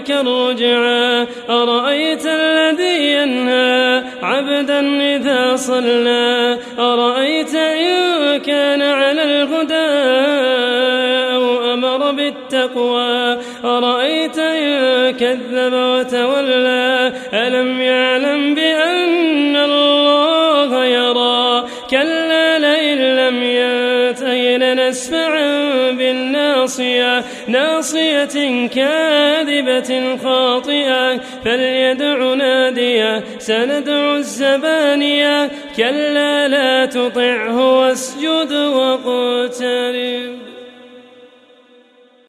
الرجعى أرأيت الذي ينهى عبدا إذا صلى؟ أرأيت إن كان على الهدى أو أمر بالتقوى؟ أرأيت إن كذب وتولى؟ ألم يعلم بأن الله يرى؟ كلا لئن لم ينته لنسفعا بالناصية ناصية كاذبة خاطئة. فليدع نادية سندع الزبانية. كلا لا تطعه واسجد واقترب